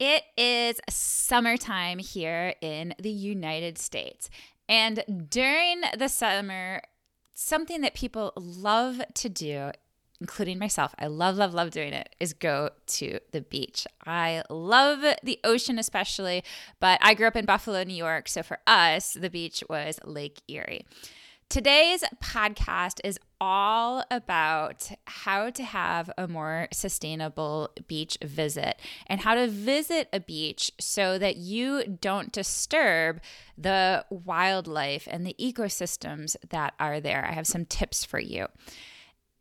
It is summertime here in the United States. And during the summer, something that people love to do, including myself, I love, love, love doing it, is go to the beach. I love the ocean, especially, but I grew up in Buffalo, New York. So for us, the beach was Lake Erie. Today's podcast is all about how to have a more sustainable beach visit and how to visit a beach so that you don't disturb the wildlife and the ecosystems that are there. I have some tips for you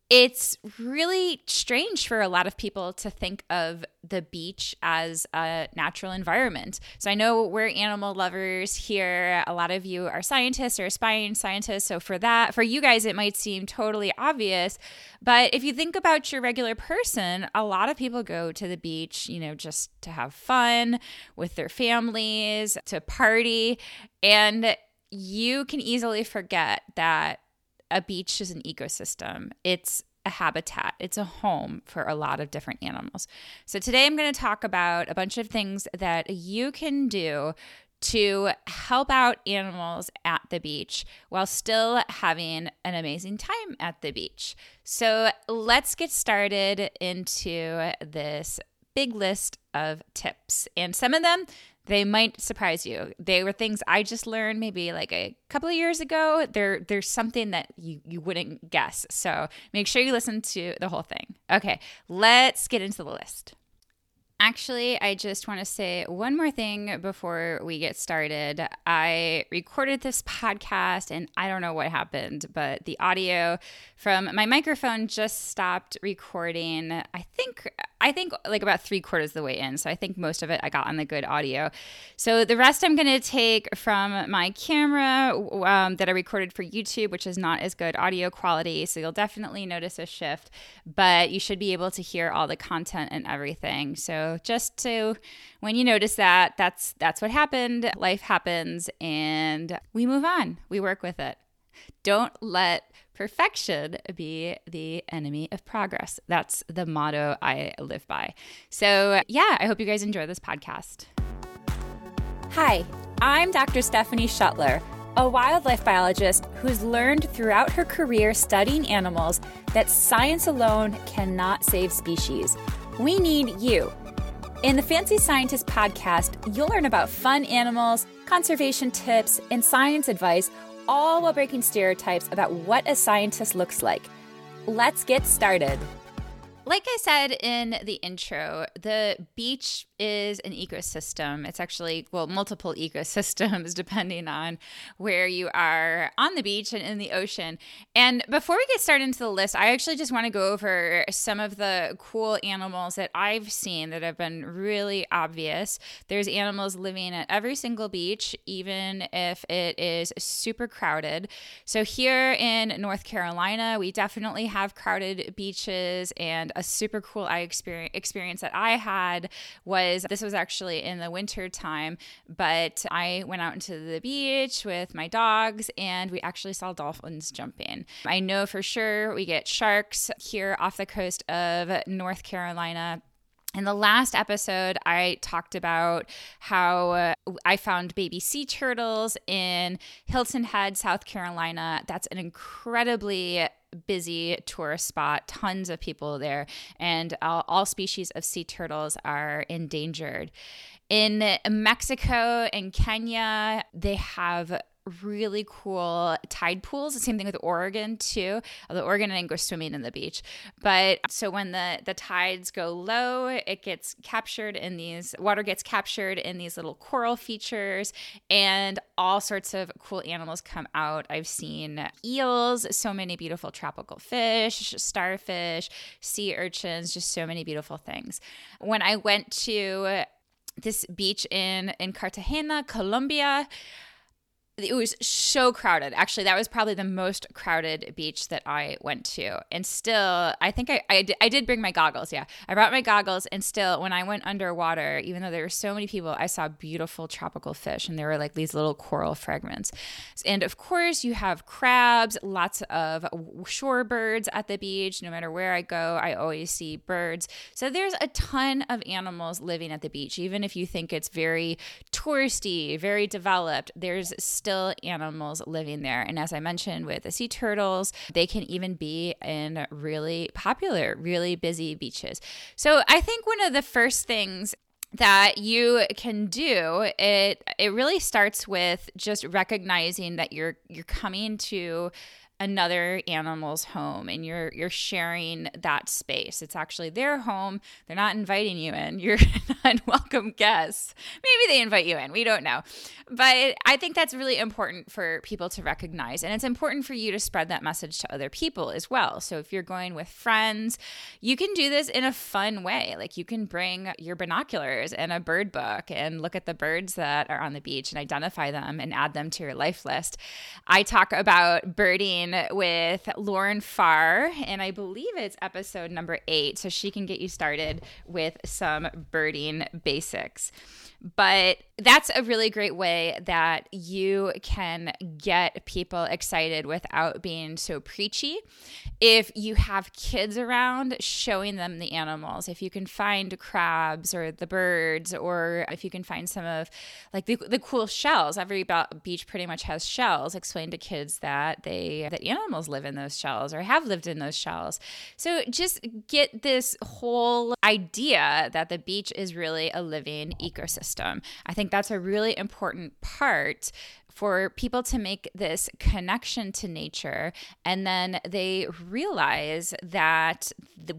it's really strange for a lot of people to think of the beach as a natural environment. So I know we're animal lovers here. A lot of you are scientists or aspiring scientists. So for that, for you guys, it might seem totally obvious. But if you think about your regular person, a lot of people go to the beach, you know, just to have fun with their families, to party. And you can easily forget that a beach is an ecosystem. It's a habitat, it's a home for a lot of different animals. So, today I'm going to talk about a bunch of things that you can do to help out animals at the beach while still having an amazing time at the beach. So, let's get started into this big list of tips. And some of them they might surprise you. They were things I just learned maybe like a couple of years ago. There there's something that you you wouldn't guess. So make sure you listen to the whole thing. Okay, let's get into the list. Actually, I just want to say one more thing before we get started. I recorded this podcast and I don't know what happened, but the audio from my microphone just stopped recording. I think I think like about three quarters of the way in. So I think most of it I got on the good audio. So the rest I'm going to take from my camera um, that I recorded for YouTube, which is not as good audio quality. So you'll definitely notice a shift, but you should be able to hear all the content and everything. So just to when you notice that, that's that's what happened. Life happens, and we move on. We work with it. Don't let perfection be the enemy of progress. That's the motto I live by. So, yeah, I hope you guys enjoy this podcast. Hi, I'm Dr. Stephanie Schuttler, a wildlife biologist who's learned throughout her career studying animals that science alone cannot save species. We need you. In the Fancy Scientist podcast, you'll learn about fun animals, conservation tips, and science advice all while breaking stereotypes about what a scientist looks like. Let's get started. Like I said in the intro, the beach is an ecosystem. It's actually, well, multiple ecosystems depending on where you are on the beach and in the ocean. And before we get started into the list, I actually just want to go over some of the cool animals that I've seen that have been really obvious. There's animals living at every single beach, even if it is super crowded. So here in North Carolina, we definitely have crowded beaches. And a super cool eye experience, experience that I had was this was actually in the winter time, but I went out into the beach with my dogs and we actually saw dolphins jumping. I know for sure we get sharks here off the coast of North Carolina. In the last episode, I talked about how uh, I found baby sea turtles in Hilton Head, South Carolina. That's an incredibly busy tourist spot, tons of people there, and all, all species of sea turtles are endangered. In Mexico and Kenya, they have really cool tide pools. The same thing with Oregon too. Uh, Although Oregon I didn't go swimming in the beach, but so when the the tides go low, it gets captured in these water gets captured in these little coral features, and all sorts of cool animals come out. I've seen eels, so many beautiful tropical fish, starfish, sea urchins, just so many beautiful things. When I went to this beach in in Cartagena, Colombia it was so crowded. Actually, that was probably the most crowded beach that I went to. And still, I think I, I, I did bring my goggles. Yeah. I brought my goggles. And still, when I went underwater, even though there were so many people, I saw beautiful tropical fish. And there were like these little coral fragments. And of course, you have crabs, lots of shorebirds at the beach. No matter where I go, I always see birds. So there's a ton of animals living at the beach. Even if you think it's very touristy, very developed, there's still still animals living there. And as I mentioned with the sea turtles, they can even be in really popular, really busy beaches. So I think one of the first things that you can do it it really starts with just recognizing that you're you're coming to another animal's home and you're you're sharing that space. It's actually their home. They're not inviting you in. You're an unwelcome guest. Maybe they invite you in. We don't know. But I think that's really important for people to recognize and it's important for you to spread that message to other people as well. So if you're going with friends, you can do this in a fun way. Like you can bring your binoculars and a bird book and look at the birds that are on the beach and identify them and add them to your life list. I talk about birding with Lauren Farr, and I believe it's episode number eight. So she can get you started with some birding basics. But that's a really great way that you can get people excited without being so preachy. If you have kids around, showing them the animals. If you can find crabs or the birds, or if you can find some of like the, the cool shells. Every beach pretty much has shells. Explain to kids that they that animals live in those shells or have lived in those shells. So just get this whole idea that the beach is really a living ecosystem system. I think that's a really important part for people to make this connection to nature and then they realize that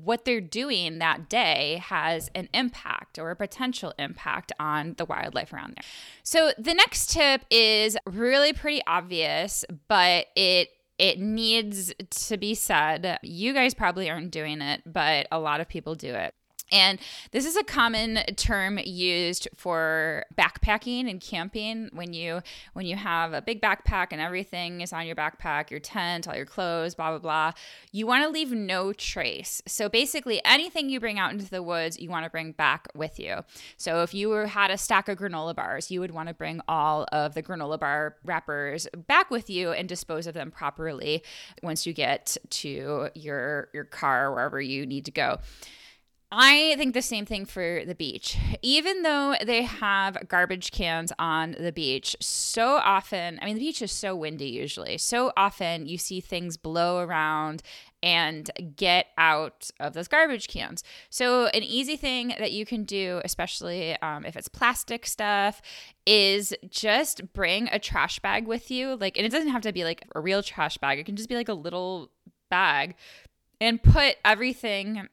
what they're doing that day has an impact or a potential impact on the wildlife around there. So the next tip is really pretty obvious, but it it needs to be said. You guys probably aren't doing it, but a lot of people do it. And this is a common term used for backpacking and camping when you when you have a big backpack and everything is on your backpack, your tent, all your clothes, blah blah blah. You want to leave no trace. So basically anything you bring out into the woods, you want to bring back with you. So if you had a stack of granola bars, you would want to bring all of the granola bar wrappers back with you and dispose of them properly once you get to your your car wherever you need to go. I think the same thing for the beach. Even though they have garbage cans on the beach, so often, I mean, the beach is so windy usually. So often you see things blow around and get out of those garbage cans. So, an easy thing that you can do, especially um, if it's plastic stuff, is just bring a trash bag with you. Like, and it doesn't have to be like a real trash bag, it can just be like a little bag and put everything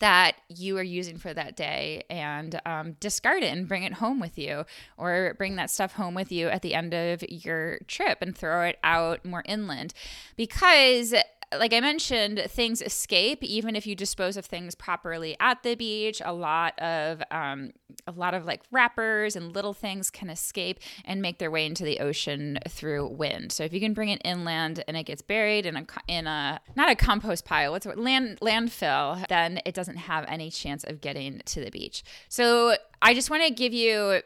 that you are using for that day and um, discard it and bring it home with you or bring that stuff home with you at the end of your trip and throw it out more inland. Because like I mentioned, things escape even if you dispose of things properly at the beach. A lot of um, a lot of like wrappers and little things can escape and make their way into the ocean through wind. So if you can bring it inland and it gets buried in a in a not a compost pile, what's it land landfill, then it doesn't have any chance of getting to the beach. So I just want to give you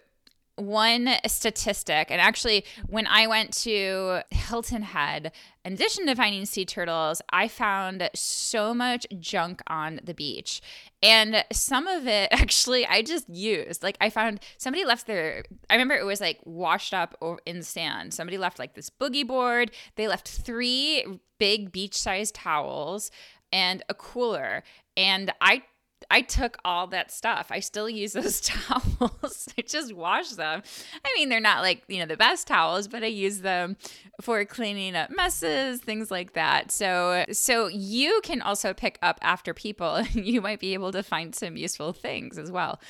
one statistic, and actually, when I went to Hilton Head, in addition to finding sea turtles, I found so much junk on the beach. And some of it actually I just used. Like, I found somebody left their, I remember it was like washed up in sand. Somebody left like this boogie board. They left three big beach sized towels and a cooler. And I I took all that stuff. I still use those towels. I just wash them. I mean, they're not like, you know, the best towels, but I use them for cleaning up messes, things like that. So so you can also pick up after people and you might be able to find some useful things as well.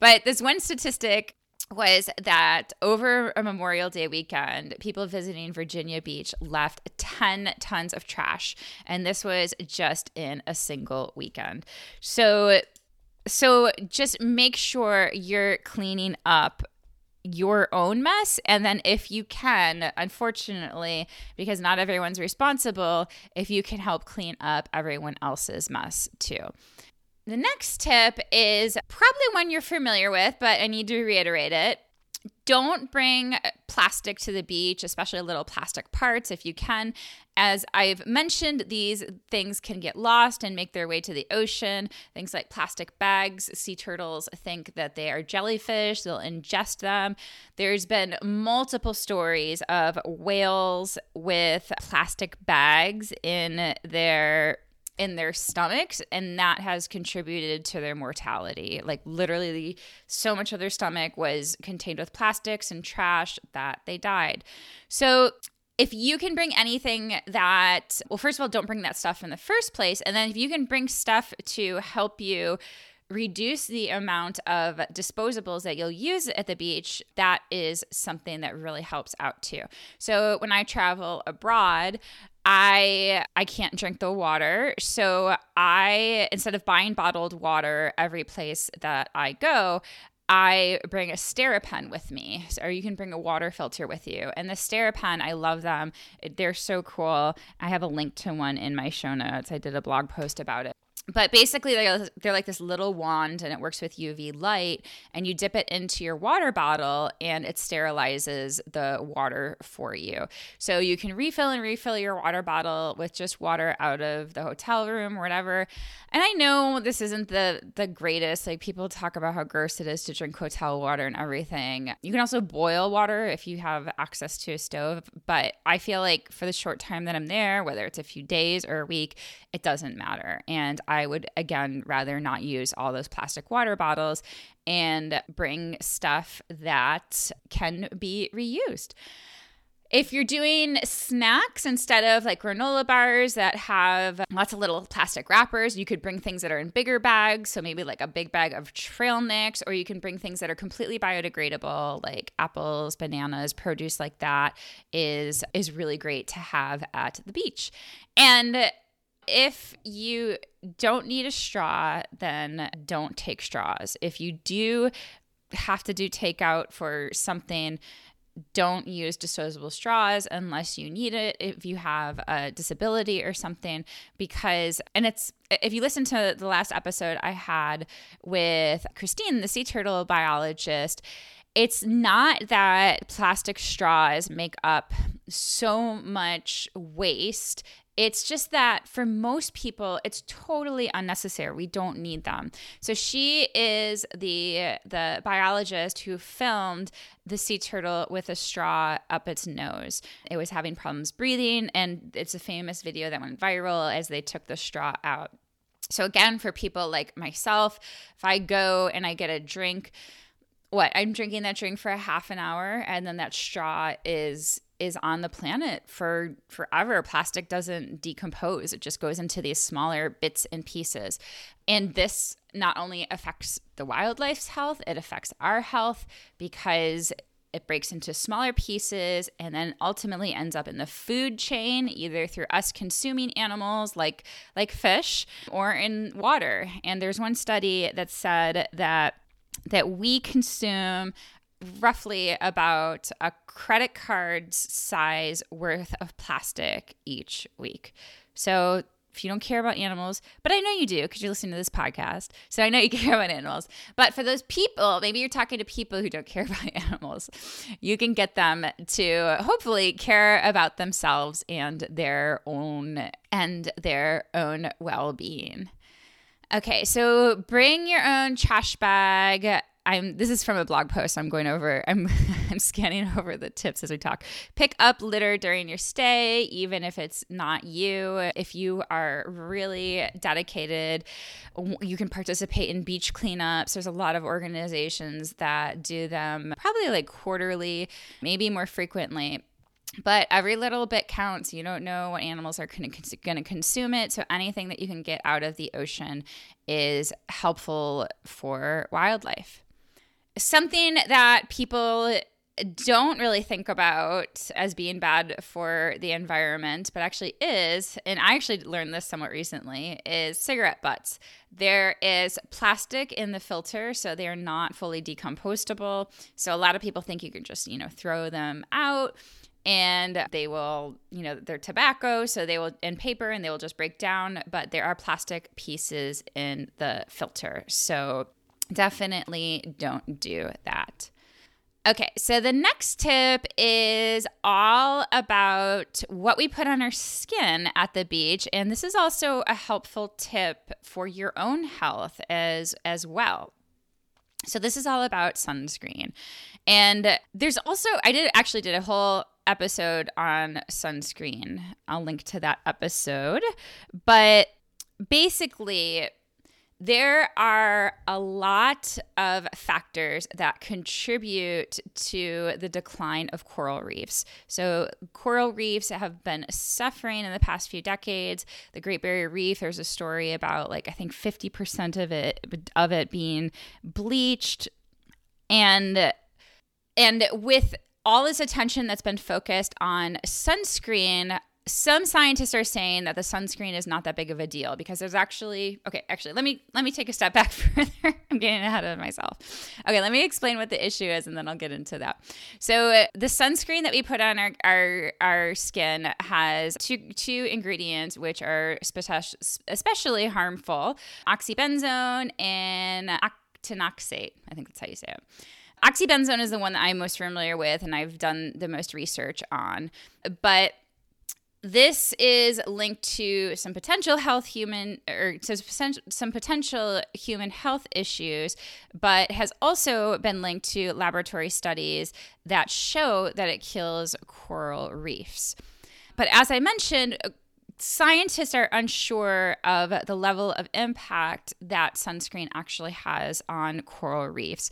But this one statistic was that over a Memorial Day weekend, people visiting Virginia Beach left 10 tons of trash. And this was just in a single weekend. So, so just make sure you're cleaning up your own mess. And then, if you can, unfortunately, because not everyone's responsible, if you can help clean up everyone else's mess too. The next tip is probably one you're familiar with, but I need to reiterate it. Don't bring plastic to the beach, especially little plastic parts if you can. As I've mentioned, these things can get lost and make their way to the ocean. Things like plastic bags, sea turtles think that they are jellyfish, they'll ingest them. There's been multiple stories of whales with plastic bags in their in their stomachs and that has contributed to their mortality. Like literally so much of their stomach was contained with plastics and trash that they died. So if you can bring anything that well first of all don't bring that stuff in the first place. And then if you can bring stuff to help you reduce the amount of disposables that you'll use at the beach, that is something that really helps out too. So when I travel abroad, I I can't drink the water. So I instead of buying bottled water every place that I go, I bring a Steripen with me, or you can bring a water filter with you. And the Steripen, I love them. They're so cool. I have a link to one in my show notes. I did a blog post about it but basically they're, they're like this little wand and it works with uv light and you dip it into your water bottle and it sterilizes the water for you. So you can refill and refill your water bottle with just water out of the hotel room or whatever. And i know this isn't the the greatest like people talk about how gross it is to drink hotel water and everything. You can also boil water if you have access to a stove but i feel like for the short time that i'm there whether it's a few days or a week it doesn't matter. And i I would again rather not use all those plastic water bottles and bring stuff that can be reused. If you're doing snacks instead of like granola bars that have lots of little plastic wrappers, you could bring things that are in bigger bags. So maybe like a big bag of trail mix, or you can bring things that are completely biodegradable, like apples, bananas, produce like that is is really great to have at the beach. And if you don't need a straw, then don't take straws. If you do have to do takeout for something, don't use disposable straws unless you need it if you have a disability or something because and it's if you listen to the last episode I had with Christine the sea turtle biologist it's not that plastic straws make up so much waste it's just that for most people, it's totally unnecessary. We don't need them. So she is the the biologist who filmed the sea turtle with a straw up its nose. It was having problems breathing, and it's a famous video that went viral as they took the straw out. So again, for people like myself, if I go and I get a drink, what I'm drinking that drink for a half an hour, and then that straw is is on the planet for forever. Plastic doesn't decompose, it just goes into these smaller bits and pieces. And this not only affects the wildlife's health, it affects our health because it breaks into smaller pieces and then ultimately ends up in the food chain either through us consuming animals like like fish or in water and there's one study that said that that we consume roughly about a credit card's size worth of plastic each week. So if you don't care about animals, but I know you do because you're listening to this podcast. So I know you care about animals. But for those people, maybe you're talking to people who don't care about animals, you can get them to hopefully care about themselves and their own and their own well-being. Okay, so bring your own trash bag. I'm this is from a blog post. I'm going over I'm I'm scanning over the tips as we talk. Pick up litter during your stay even if it's not you. If you are really dedicated, you can participate in beach cleanups. There's a lot of organizations that do them probably like quarterly, maybe more frequently but every little bit counts. You don't know what animals are going to consume it. So anything that you can get out of the ocean is helpful for wildlife something that people don't really think about as being bad for the environment, but actually is, and I actually learned this somewhat recently, is cigarette butts. There is plastic in the filter, so they are not fully decompostable. So a lot of people think you can just, you know, throw them out and they will, you know, they're tobacco, so they will, and paper, and they will just break down, but there are plastic pieces in the filter. So definitely don't do that. Okay, so the next tip is all about what we put on our skin at the beach, and this is also a helpful tip for your own health as as well. So this is all about sunscreen. And there's also I did actually did a whole episode on sunscreen. I'll link to that episode. But basically there are a lot of factors that contribute to the decline of coral reefs. So, coral reefs have been suffering in the past few decades. The Great Barrier Reef, there's a story about like I think 50% of it of it being bleached and and with all this attention that's been focused on sunscreen some scientists are saying that the sunscreen is not that big of a deal because there's actually okay actually let me let me take a step back further. I'm getting ahead of myself. Okay let me explain what the issue is and then i'll get into that. So the sunscreen that we put on our our, our skin has two two ingredients which are especially harmful oxybenzone and octinoxate i think that's how you say it Oxybenzone is the one that I'm most familiar with and I've done the most research on. But this is linked to some potential health human or some potential human health issues but has also been linked to laboratory studies that show that it kills coral reefs but as i mentioned scientists are unsure of the level of impact that sunscreen actually has on coral reefs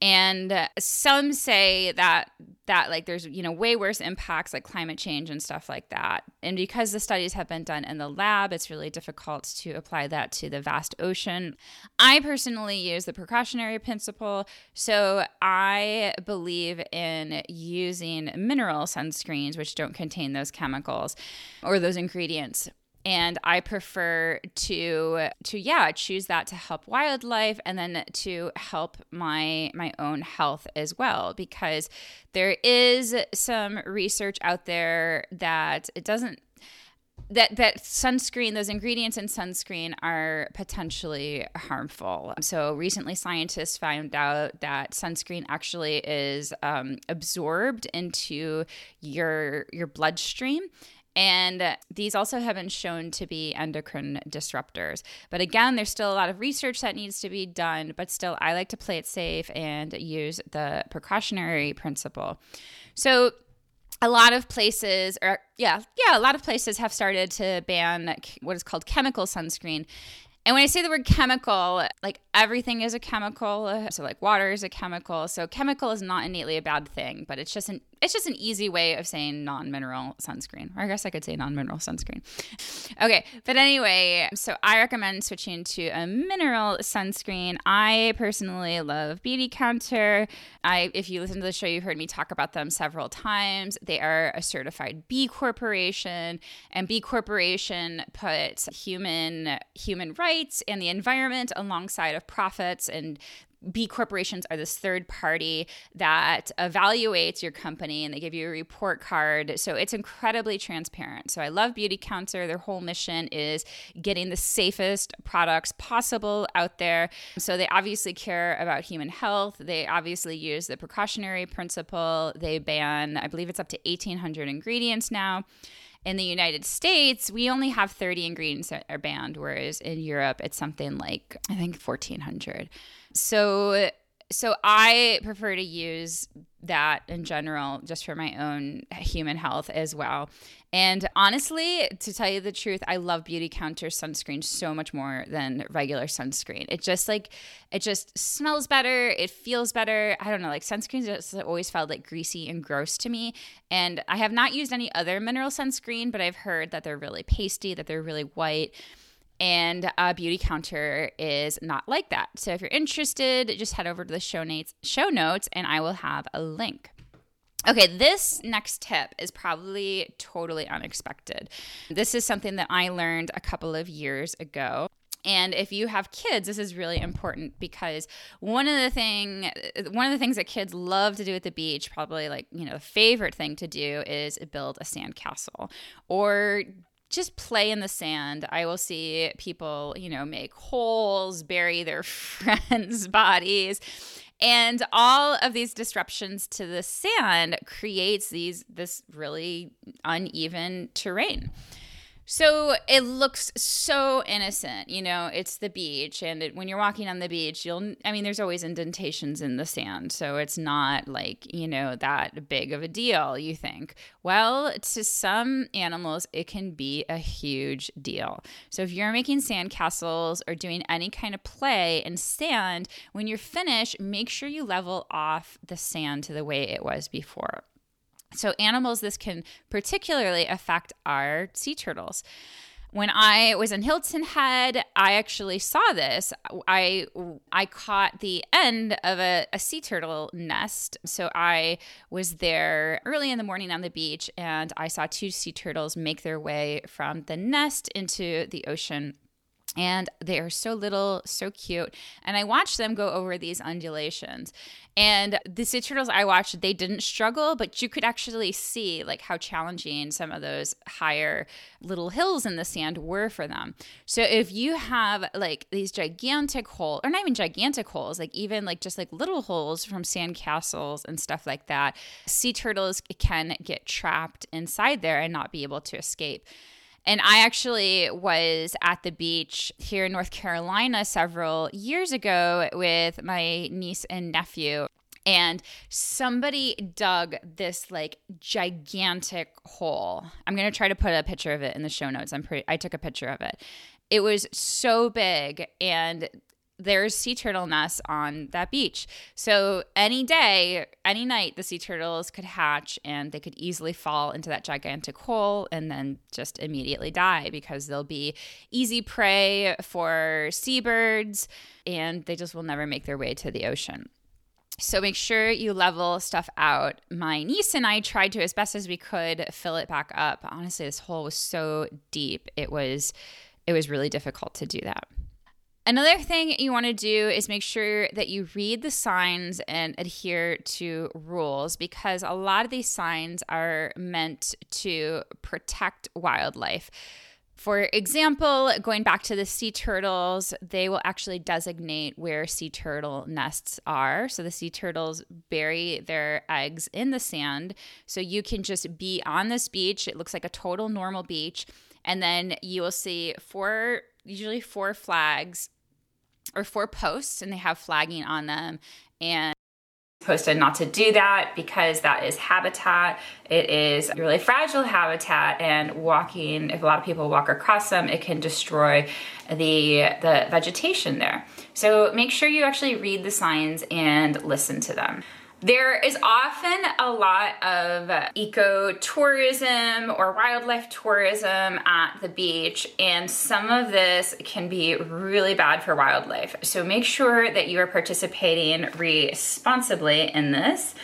and uh, some say that that like there's you know way worse impacts like climate change and stuff like that. And because the studies have been done in the lab it's really difficult to apply that to the vast ocean. I personally use the precautionary principle. So i believe in using mineral sunscreens which don't contain those chemicals or those ingredients and i prefer to to yeah choose that to help wildlife and then to help my my own health as well because there is some research out there that it doesn't that that sunscreen those ingredients in sunscreen are potentially harmful. So recently scientists found out that sunscreen actually is um, absorbed into your your bloodstream and these also have been shown to be endocrine disruptors. But again, there's still a lot of research that needs to be done, but still, I like to play it safe and use the precautionary principle. So, a lot of places or yeah yeah a lot of places have started to ban what is called chemical sunscreen and when I say the word chemical, like everything is a chemical. So like water is a chemical. So chemical is not innately a bad thing, but it's just an it's just an easy way of saying non-mineral sunscreen. Or I guess I could say non-mineral sunscreen. Okay, but anyway, so I recommend switching to a mineral sunscreen. I personally love Beautycounter. I if you listen to the show, you've heard me talk about them several times. They are a certified B Corporation, and B Corporation puts human human rights and the environment alongside of profits and B corporations are this third party that evaluates your company and they give you a report card. So it's incredibly transparent. So I love Beauty Beautycounter. Their whole mission is getting the safest products possible out there. So they obviously care about human health. They obviously use the precautionary principle. They ban, I believe it's up to 1,800 ingredients now. In the United States, we only have 30 ingredients that are banned, whereas in Europe, it's something like, I think, 1,400. So so I prefer to use that in general just for my own human health as well. And honestly, to tell you the truth, I love Beautycounter sunscreen so much more than regular sunscreen. It just like it just smells better, it feels better. I don't know, like sunscreen just always felt like greasy and gross to me. And I have not used any other mineral sunscreen, but I've heard that they're really pasty, that they're really white and a Beautycounter is not like that. So if you're interested, just head over to the show notes, show notes, and I will have a link. Okay, this next tip is probably totally unexpected. This is something that I learned a couple of years ago. And if you have kids, this is really important because one of the thing one of the things that kids love to do at the beach, probably like, you know, the favorite thing to do is build a sandcastle or just play in the sand. I will see people, you know, make holes, bury their friends' bodies. And all of these disruptions to the sand creates these this really uneven terrain. So it looks so innocent, you know. It's the beach, and it, when you're walking on the beach, you'll. I mean, there's always indentations in the sand, so it's not like you know that big of a deal. You think, well, to some animals, it can be a huge deal. So if you're making sand castles or doing any kind of play in sand, when you're finished, make sure you level off the sand to the way it was before. So, animals, this can particularly affect our sea turtles. When I was in Hilton Head, I actually saw this. I I caught the end of a, a sea turtle nest. So I was there early in the morning on the beach, and I saw two sea turtles make their way from the nest into the ocean and they are so little, so cute. And I watched them go over these undulations. And the sea turtles I watched, they didn't struggle, but you could actually see like how challenging some of those higher little hills in the sand were for them. So if you have like these gigantic holes, or not even gigantic holes, like even like just like little holes from sand castles and stuff like that, sea turtles can get trapped inside there and not be able to escape. And I actually was at the beach here in North Carolina several years ago with my niece and nephew. And somebody dug this like gigantic hole. I'm gonna try to put a picture of it in the show notes. I'm pretty I took a picture of it. It was so big and there's sea turtle nests on that beach. So any day, any night, the sea turtles could hatch and they could easily fall into that gigantic hole and then just immediately die because they'll be easy prey for seabirds and they just will never make their way to the ocean. So make sure you level stuff out. My niece and I tried to, as best as we could, fill it back up. Honestly, this hole was so deep. It was it was really difficult to do that. Another thing you want to do is make sure that you read the signs and adhere to rules because a lot of these signs are meant to protect wildlife. For example, going back to the sea turtles, they will actually designate where sea turtle nests are. So the sea turtles bury their eggs in the sand. So you can just be on this beach. It looks like a total normal beach. And then you will see four, usually four flags or four posts and they have flagging on them and posted not to do that because that is habitat. It is really fragile habitat and walking, if a lot of people walk across them, it can destroy the, the vegetation there. So make sure you actually read the signs and listen to them. There is often a lot of ecotourism or wildlife tourism at the beach, and some of this can be really bad for wildlife. So make sure that you are participating responsibly in this.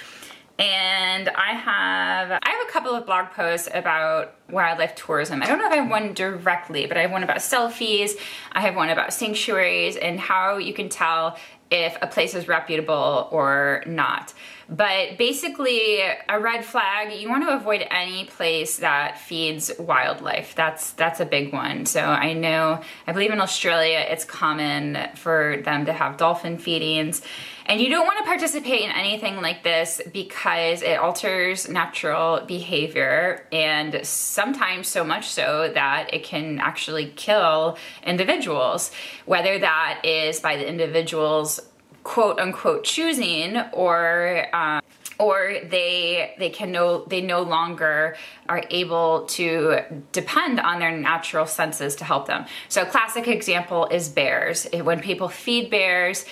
And I have I have a couple of blog posts about wildlife tourism. I don't know if I have one directly, but I have one about selfies. I have one about sanctuaries and how you can tell if a place is reputable or not. But basically, a red flag, you want to avoid any place that feeds wildlife. That's that's a big one. So I know, I believe in Australia, it's common for them to have dolphin feedings. And you don't want to participate in anything like this because it alters natural behavior and sometimes so much so that it can actually kill individuals, whether that is by the individual's quote unquote choosing or um, or they they can no they no longer are able to depend on their natural senses to help them. So a classic example is bears. When people feed bears,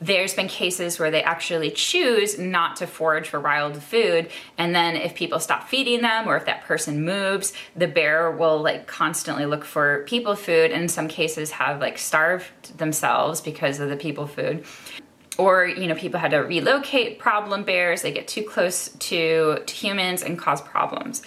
there's been cases where they actually choose not to forage for wild food and then if people stop feeding them or if that person moves, the bear will like constantly look for people food and in some cases have like starved themselves because of the people food or you know people had to relocate problem bears. They get too close to, to humans and cause problems.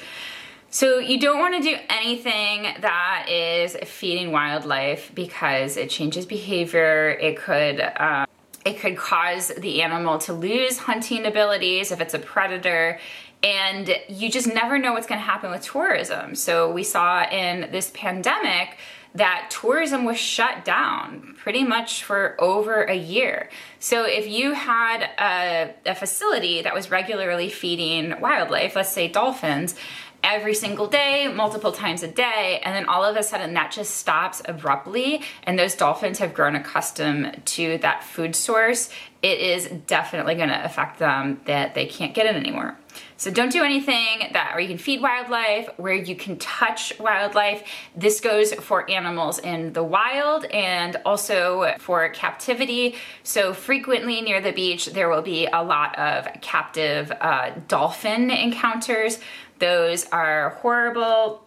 So you don't want to do anything that is feeding wildlife because it changes behavior. It could um, it could cause the animal to lose hunting abilities if it's a predator. And you just never know what's going to happen with tourism. So we saw in this pandemic that tourism was shut down pretty much for over a year. So if you had a, a, facility that was regularly feeding wildlife, let's say dolphins, every single day, multiple times a day, and then all of a sudden that just stops abruptly, and those dolphins have grown accustomed to that food source, it is definitely gonna affect them that they can't get it anymore. So don't do anything that where you can feed wildlife, where you can touch wildlife. This goes for animals in the wild and also for captivity. So frequently near the beach, there will be a lot of captive uh, dolphin encounters. Those are horrible.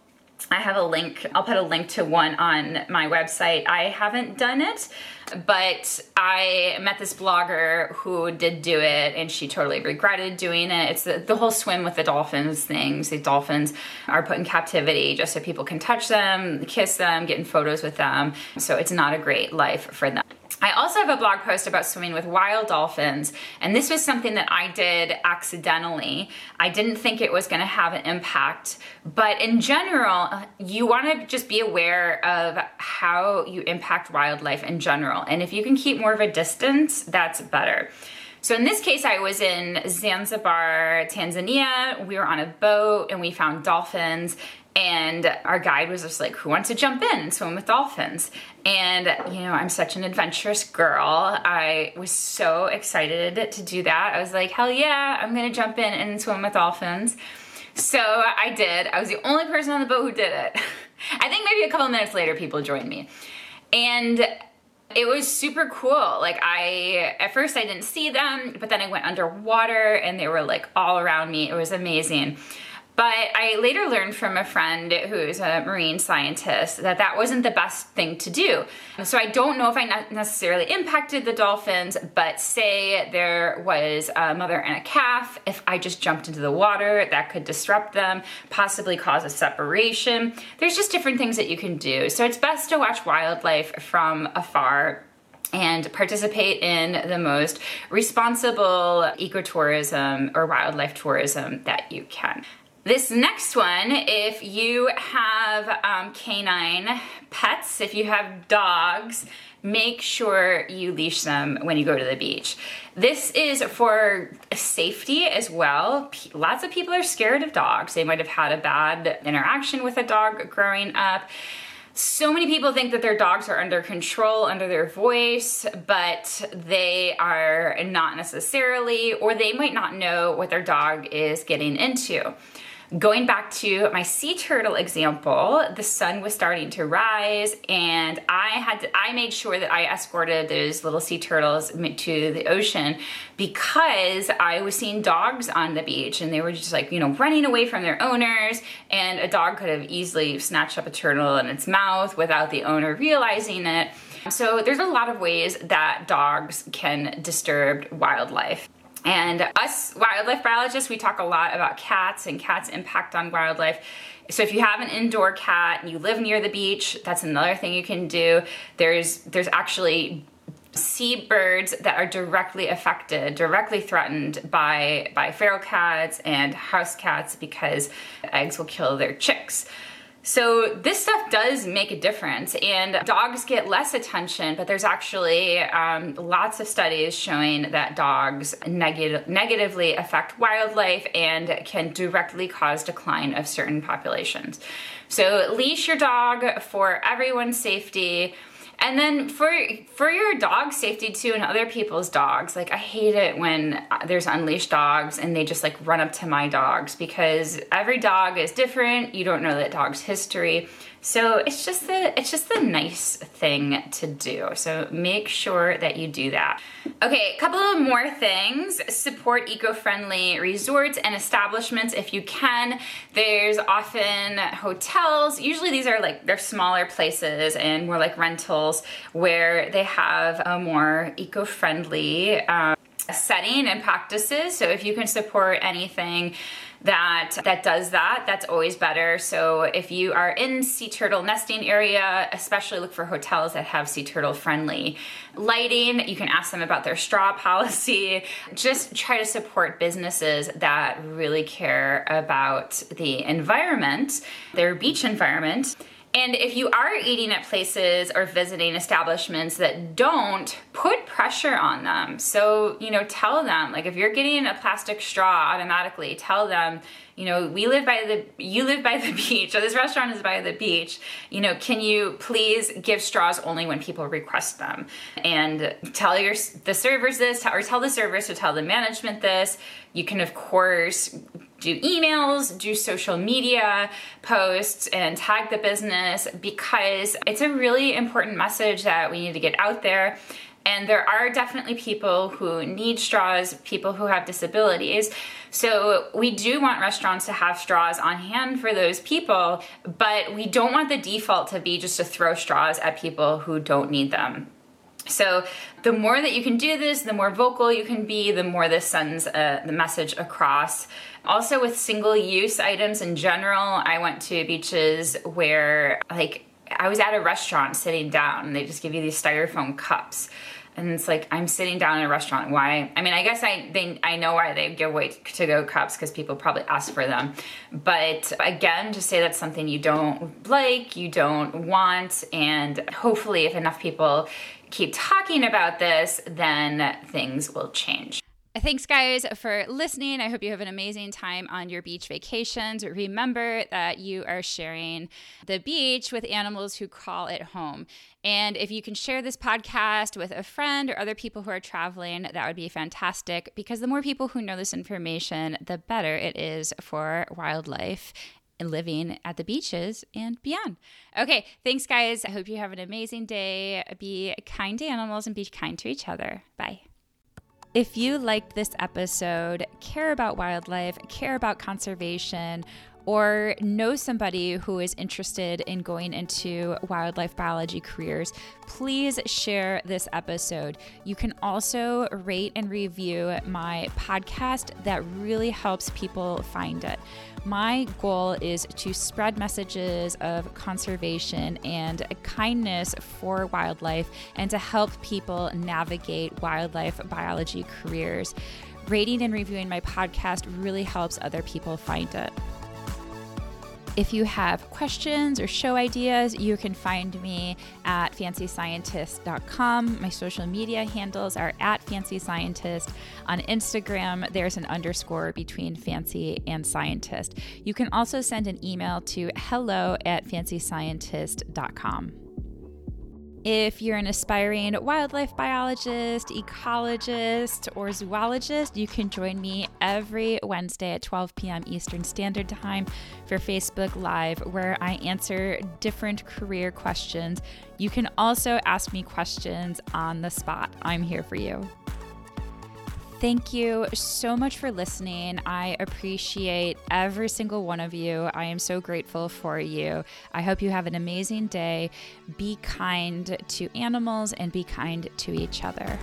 I have a link, I'll put a link to one on my website. I haven't done it, but I met this blogger who did do it and she totally regretted doing it. It's the, the whole swim with the dolphins things. The dolphins are put in captivity just so people can touch them, kiss them, get in photos with them. So it's not a great life for them. I also have a blog post about swimming with wild dolphins, and this was something that I did accidentally. I didn't think it was going to have an impact, but in general, you want to just be aware of how you impact wildlife in general. And if you can keep more of a distance, that's better. So in this case, I was in Zanzibar, Tanzania. We were on a boat and we found dolphins and our guide was just like, who wants to jump in and swim with dolphins? And, you know, I'm such an adventurous girl. I was so excited to do that. I was like, hell yeah, I'm gonna jump in and swim with dolphins. So I did. I was the only person on the boat who did it. I think maybe a couple minutes later, people joined me. And it was super cool. Like I, at first I didn't see them, but then I went underwater and they were like all around me. It was amazing. But I later learned from a friend who's a marine scientist that that wasn't the best thing to do. So I don't know if I necessarily impacted the dolphins, but say there was a mother and a calf, if I just jumped into the water, that could disrupt them, possibly cause a separation. There's just different things that you can do. So it's best to watch wildlife from afar and participate in the most responsible ecotourism or wildlife tourism that you can. This next one, if you have um, canine pets, if you have dogs, make sure you leash them when you go to the beach. This is for safety as well. Lots of people are scared of dogs. They might have had a bad interaction with a dog growing up. So many people think that their dogs are under control, under their voice, but they are not necessarily, or they might not know what their dog is getting into. Going back to my sea turtle example, the sun was starting to rise and I had to, I made sure that I escorted those little sea turtles to the ocean because I was seeing dogs on the beach and they were just like, you know, running away from their owners and a dog could have easily snatched up a turtle in its mouth without the owner realizing it. So there's a lot of ways that dogs can disturb wildlife. And us wildlife biologists, we talk a lot about cats and cats' impact on wildlife. So if you have an indoor cat and you live near the beach, that's another thing you can do. There's there's actually seabirds that are directly affected, directly threatened by by feral cats and house cats because eggs will kill their chicks. So this stuff does make a difference and dogs get less attention, but there's actually um, lots of studies showing that dogs neg negatively affect wildlife and can directly cause decline of certain populations. So leash your dog for everyone's safety. And then for for your dog safety too and other people's dogs, like I hate it when there's unleashed dogs and they just like run up to my dogs because every dog is different. You don't know that dog's history. So it's just the it's just the nice thing to do. So make sure that you do that. Okay, a couple of more things. Support eco-friendly resorts and establishments if you can. There's often hotels. Usually these are like they're smaller places and more like rentals where they have a more eco-friendly um, setting and practices. So if you can support anything that that does that that's always better. So if you are in sea turtle nesting area especially look for hotels that have sea turtle friendly lighting. You can ask them about their straw policy. Just try to support businesses that really care about the environment their beach environment and if you are eating at places or visiting establishments that don't, put pressure on them. So, you know, tell them, like if you're getting a plastic straw automatically, tell them, you know, we live by the, you live by the beach, or this restaurant is by the beach. You know, can you please give straws only when people request them? And tell your the servers this, or tell the servers to tell the management this. You can, of course, do emails, do social media posts, and tag the business because it's a really important message that we need to get out there. And there are definitely people who need straws, people who have disabilities. So we do want restaurants to have straws on hand for those people, but we don't want the default to be just to throw straws at people who don't need them. So the more that you can do this, the more vocal you can be, the more this sends uh, the message across. Also with single use items in general, I went to beaches where like I was at a restaurant sitting down and they just give you these styrofoam cups and it's like I'm sitting down in a restaurant. Why? I mean, I guess I they I know why they give away to go cups because people probably ask for them. But again, just say that's something you don't like, you don't want, and hopefully, if enough people keep talking about this, then things will change. Thanks, guys, for listening. I hope you have an amazing time on your beach vacations. Remember that you are sharing the beach with animals who call it home. And if you can share this podcast with a friend or other people who are traveling, that would be fantastic because the more people who know this information, the better it is for wildlife living at the beaches and beyond. Okay, thanks, guys. I hope you have an amazing day. Be kind to animals and be kind to each other. Bye. If you liked this episode, care about wildlife, care about conservation, or know somebody who is interested in going into wildlife biology careers, please share this episode. You can also rate and review my podcast, that really helps people find it. My goal is to spread messages of conservation and kindness for wildlife and to help people navigate wildlife biology careers. Rating and reviewing my podcast really helps other people find it. If you have questions or show ideas, you can find me at fancyscientist.com. My social media handles are at fancyscientist. On Instagram, there's an underscore between fancy and scientist. You can also send an email to hello at fancyscientist.com. If you're an aspiring wildlife biologist, ecologist, or zoologist, you can join me every Wednesday at 12 p.m. Eastern Standard Time for Facebook Live, where I answer different career questions. You can also ask me questions on the spot. I'm here for you. Thank you so much for listening. I appreciate every single one of you. I am so grateful for you. I hope you have an amazing day. Be kind to animals and be kind to each other.